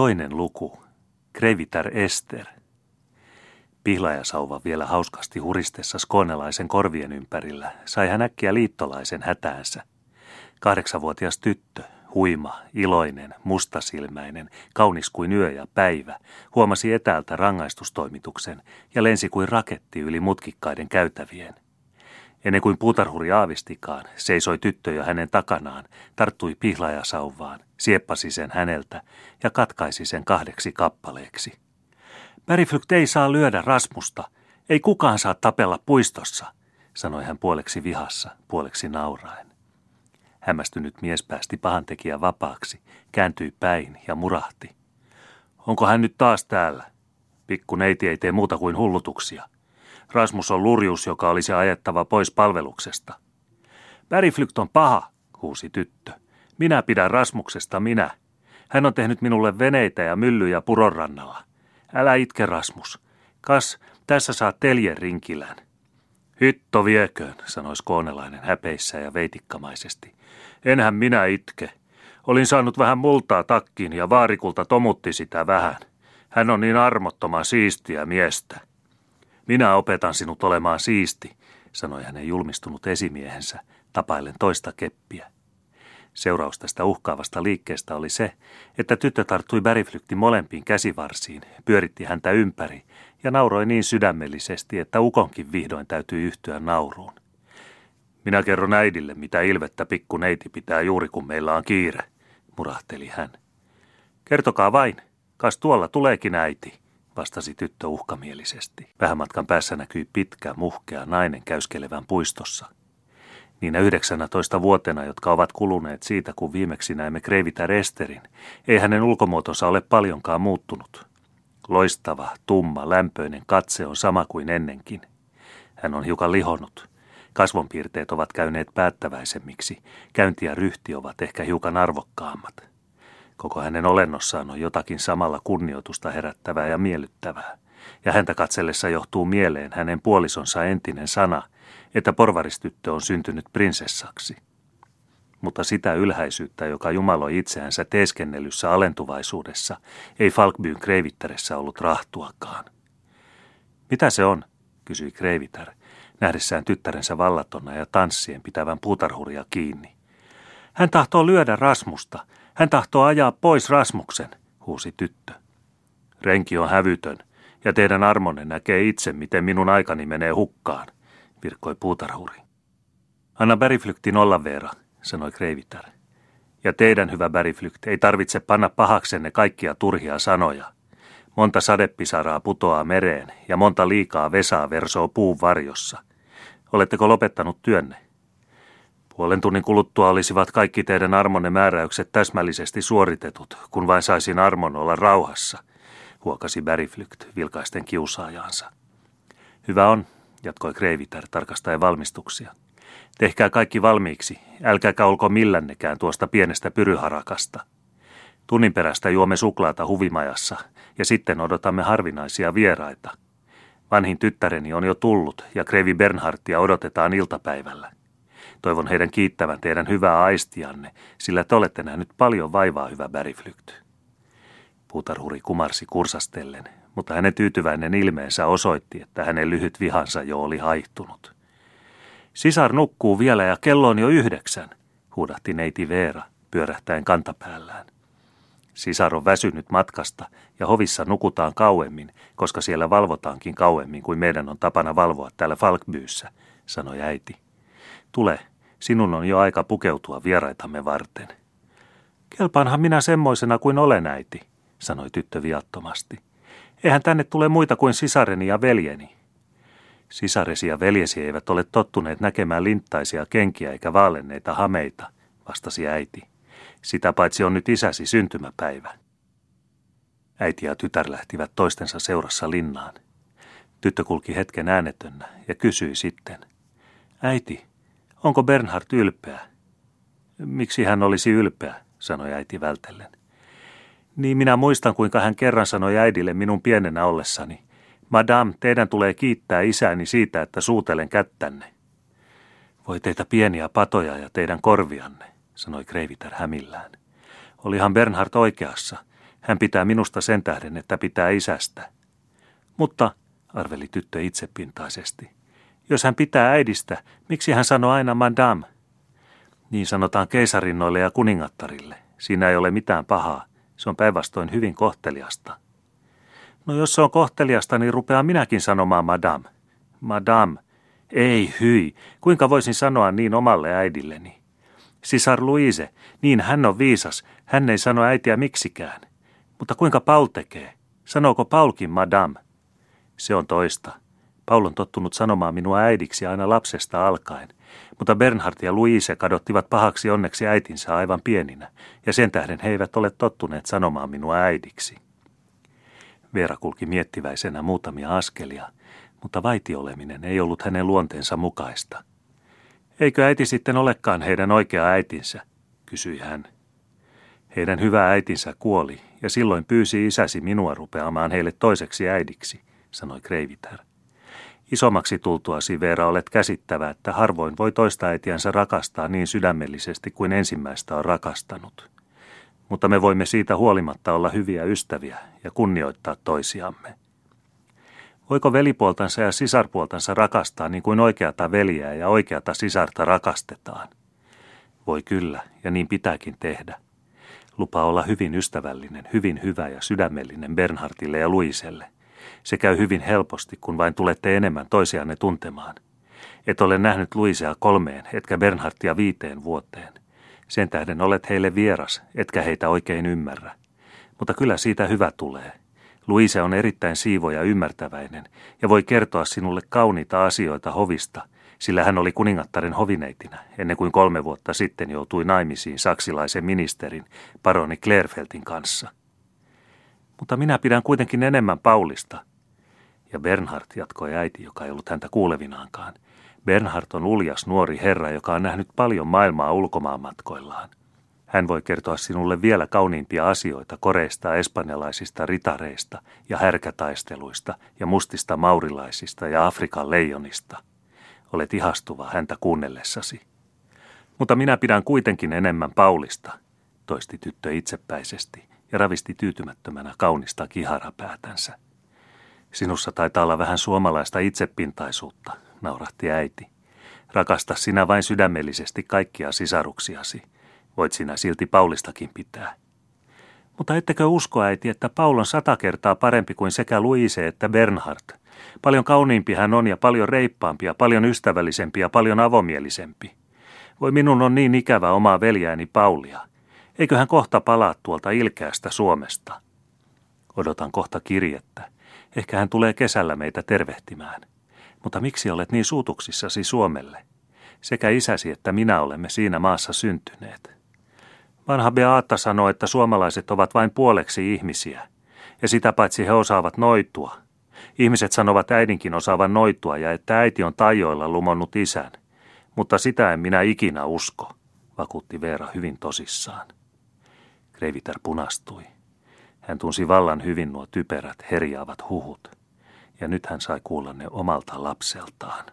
Toinen luku. Krevitar Ester. Pihlajasauva vielä hauskasti huristessa skånelaisen korvien ympärillä sai hän äkkiä liittolaisen hätäänsä. Kahdeksanvuotias tyttö, huima, iloinen, mustasilmäinen, kaunis kuin yö ja päivä, huomasi etäältä rangaistustoimituksen ja lensi kuin raketti yli mutkikkaiden käytävien – Ennen kuin puutarhuri aavistikaan, seisoi tyttö jo hänen takanaan, tarttui pihlajasauvaan, sieppasi sen häneltä ja katkaisi sen kahdeksi kappaleeksi. Beriflykt ei saa lyödä Rasmusta, ei kukaan saa tapella puistossa, sanoi hän puoleksi vihassa, puoleksi nauraen. Hämmästynyt mies päästi pahantekijä vapaaksi, kääntyi päin ja murahti. Onko hän nyt taas täällä? Pikku neiti ei tee muuta kuin hullutuksia – Rasmus on lurjus, joka olisi ajettava pois palveluksesta. Beriflykt on paha, huusi tyttö. Minä pidän Rasmuksesta, minä. Hän on tehnyt minulle veneitä ja myllyjä puronrannalla. Älä itke, Rasmus. Kas, tässä saa teljen rinkilän. Hitto vieköön, sanoi skoonelainen häpeissä ja veitikkamaisesti. Enhän minä itke. Olin saanut vähän multaa takkiin ja vaarikulta tomutti sitä vähän. Hän on niin armottoman siistiä miestä. Minä opetan sinut olemaan siisti, sanoi hänen julmistunut esimiehensä, tapaillen toista keppiä. Seuraus tästä uhkaavasta liikkeestä oli se, että tyttö tarttui Beriflyktin molempiin käsivarsiin, pyöritti häntä ympäri ja nauroi niin sydämellisesti, että ukonkin vihdoin täytyi yhtyä nauruun. Minä kerron äidille, mitä ilvettä pikku neiti pitää juuri kun meillä on kiire, murahteli hän. Kertokaa vain, kas tuolla tuleekin äiti, vastasi tyttö uhkamielisesti. Vähän matkan päässä näkyi pitkä, muhkea nainen käyskelevän puistossa. Niinä 19 vuotena, jotka ovat kuluneet siitä, kun viimeksi näimme Kreivitä Resterin, ei hänen ulkomuotonsa ole paljonkaan muuttunut. Loistava, tumma, lämpöinen katse on sama kuin ennenkin. Hän on hiukan lihonnut. Kasvonpiirteet ovat käyneet päättäväisemmiksi. Käynti ja ryhti ovat ehkä hiukan arvokkaammat. Koko hänen olennossaan on jotakin samalla kunnioitusta herättävää ja miellyttävää. Ja häntä katsellessa johtuu mieleen hänen puolisonsa entinen sana, että porvaristyttö on syntynyt prinsessaksi. Mutta sitä ylhäisyyttä, joka jumaloi itseänsä teeskennellyssä alentuvaisuudessa, ei Falkbyn kreivitteressä ollut rahtuakaan. Mitä se on, kysyi kreivitär, nähdessään tyttärensä vallatona ja tanssien pitävän puutarhuria kiinni. Hän tahtoo lyödä Rasmusta, hän tahtoo ajaa pois Rasmuksen, huusi tyttö. Renki on hävytön, ja teidän armonne näkee itse, miten minun aikani menee hukkaan, virkkoi puutarhuri. Anna Beriflyktin olla Veera, sanoi Kreivitar. Ja teidän, hyvä Beriflykt, ei tarvitse panna pahaksenne kaikkia turhia sanoja. Monta sadepisaraa putoaa mereen ja monta liikaa vesaa versoo puun varjossa. Oletteko lopettanut työnne? Puolen tunnin kuluttua olisivat kaikki teidän armonne määräykset täsmällisesti suoritetut, kun vain saisin armon olla rauhassa, huokasi Beriflykt vilkaisten kiusaajansa. Hyvä on, jatkoi Kreiviter tarkastaen valmistuksia. Tehkää kaikki valmiiksi, älkääkä olko millännekään tuosta pienestä pyryharakasta. Tunnin perästä juomme suklaata huvimajassa ja sitten odotamme harvinaisia vieraita. Vanhin tyttäreni on jo tullut ja Krevi Bernhardtia odotetaan iltapäivällä. Toivon heidän kiittävän teidän hyvää aistianne, sillä te olette nähnyt paljon vaivaa, hyvä Beriflykt. Puutarhuri kumarsi kursastellen, mutta hänen tyytyväinen ilmeensä osoitti, että hänen lyhyt vihansa jo oli haihtunut. Sisar nukkuu vielä ja kello on jo yhdeksän, huudahti neiti Veera, pyörähtäen kantapäällään. Sisar on väsynyt matkasta ja hovissa nukutaan kauemmin, koska siellä valvotaankin kauemmin kuin meidän on tapana valvoa täällä Falkbyyssä, sanoi äiti. Tule, sinun on jo aika pukeutua vieraitamme varten. Kelpaanhan minä semmoisena kuin olen äiti, sanoi tyttö viattomasti. Eihän tänne tule muita kuin sisareni ja veljeni. Sisaresi ja veljesi eivät ole tottuneet näkemään linttaisia kenkiä eikä vaalenneita hameita, vastasi äiti. Sitä paitsi on nyt isäsi syntymäpäivä. Äiti ja tytär lähtivät toistensa seurassa linnaan. Tyttö kulki hetken äänetönnä ja kysyi sitten. Äiti, Onko Bernhard ylpeä? Miksi hän olisi ylpeä, sanoi äiti vältellen. Niin minä muistan, kuinka hän kerran sanoi äidille minun pienenä ollessani. Madame, teidän tulee kiittää isäni siitä, että suutelen kättänne. Voi teitä pieniä patoja ja teidän korvianne, sanoi Kreiviter hämillään. Olihan Bernhard oikeassa. Hän pitää minusta sen tähden, että pitää isästä. Mutta, arveli tyttö itsepintaisesti, jos hän pitää äidistä, miksi hän sanoo aina madame? Niin sanotaan keisarinnoille ja kuningattarille. Siinä ei ole mitään pahaa. Se on päinvastoin hyvin kohteliasta. No jos se on kohteliasta, niin rupeaa minäkin sanomaan madame. Madame. Ei hyi. Kuinka voisin sanoa niin omalle äidilleni? Sisar Louise, niin hän on viisas. Hän ei sano äitiä miksikään. Mutta kuinka Paul tekee? Sanooko Paulkin madame? Se on toista. Paul on tottunut sanomaan minua äidiksi aina lapsesta alkaen, mutta Bernhard ja Louise kadottivat pahaksi onneksi äitinsä aivan pieninä, ja sen tähden he eivät ole tottuneet sanomaan minua äidiksi. Veera kulki miettiväisenä muutamia askelia, mutta vaitioleminen ei ollut hänen luonteensa mukaista. Eikö äiti sitten olekaan heidän oikea äitinsä, kysyi hän. Heidän hyvä äitinsä kuoli, ja silloin pyysi isäsi minua rupeamaan heille toiseksi äidiksi, sanoi Kreivitär. Isommaksi tultuasi Veera olet käsittävä, että harvoin voi toista äitiänsä rakastaa niin sydämellisesti kuin ensimmäistä on rakastanut. Mutta me voimme siitä huolimatta olla hyviä ystäviä ja kunnioittaa toisiamme. Voiko velipuoltansa ja sisarpuoltansa rakastaa niin kuin oikeata veliä ja oikeata sisarta rakastetaan? Voi kyllä, ja niin pitääkin tehdä. Lupaa olla hyvin ystävällinen, hyvin hyvä ja sydämellinen Bernhardille ja Luiselle – se käy hyvin helposti, kun vain tulette enemmän toisianne tuntemaan. Et ole nähnyt Luisea kolmeen, etkä Bernhardtia viiteen vuoteen. Sen tähden olet heille vieras, etkä heitä oikein ymmärrä. Mutta kyllä siitä hyvä tulee. Luise on erittäin siivo ja ymmärtäväinen, ja voi kertoa sinulle kauniita asioita hovista, sillä hän oli kuningattaren hovineitinä, ennen kuin kolme vuotta sitten joutui naimisiin saksilaisen ministerin, paroni Klerfeltin kanssa – mutta minä pidän kuitenkin enemmän Paulista. Ja Bernhard jatkoi äiti, joka ei ollut häntä kuulevinaankaan. Bernhard on uljas nuori herra, joka on nähnyt paljon maailmaa ulkomaanmatkoillaan. Hän voi kertoa sinulle vielä kauniimpia asioita koreista espanjalaisista ritareista ja härkätaisteluista ja mustista maurilaisista ja Afrikan leijonista. Olet ihastuva häntä kuunnellessasi. Mutta minä pidän kuitenkin enemmän Paulista, toisti tyttö itsepäisesti ja ravisti tyytymättömänä kaunista kiharapäätänsä. Sinussa taitaa olla vähän suomalaista itsepintaisuutta, naurahti äiti. Rakasta sinä vain sydämellisesti kaikkia sisaruksiasi. Voit sinä silti Paulistakin pitää. Mutta ettekö usko, äiti, että Paul on sata kertaa parempi kuin sekä Luise että Bernhard? Paljon kauniimpi hän on ja paljon reippaampi ja paljon ystävällisempi ja paljon avomielisempi. Voi minun on niin ikävä omaa veljääni Paulia. Eiköhän kohta palaa tuolta ilkeästä Suomesta. Odotan kohta kirjettä. Ehkä hän tulee kesällä meitä tervehtimään. Mutta miksi olet niin suutuksissasi Suomelle? Sekä isäsi että minä olemme siinä maassa syntyneet. Vanha Beata sanoi, että suomalaiset ovat vain puoleksi ihmisiä, ja sitä paitsi he osaavat noitua. Ihmiset sanovat äidinkin osaavan noitua ja että äiti on tajoilla lumonnut isän. Mutta sitä en minä ikinä usko, vakuutti Veera hyvin tosissaan. Kreiviter punastui. Hän tunsi vallan hyvin nuo typerät, herjaavat huhut, ja nyt hän sai kuulla ne omalta lapseltaan.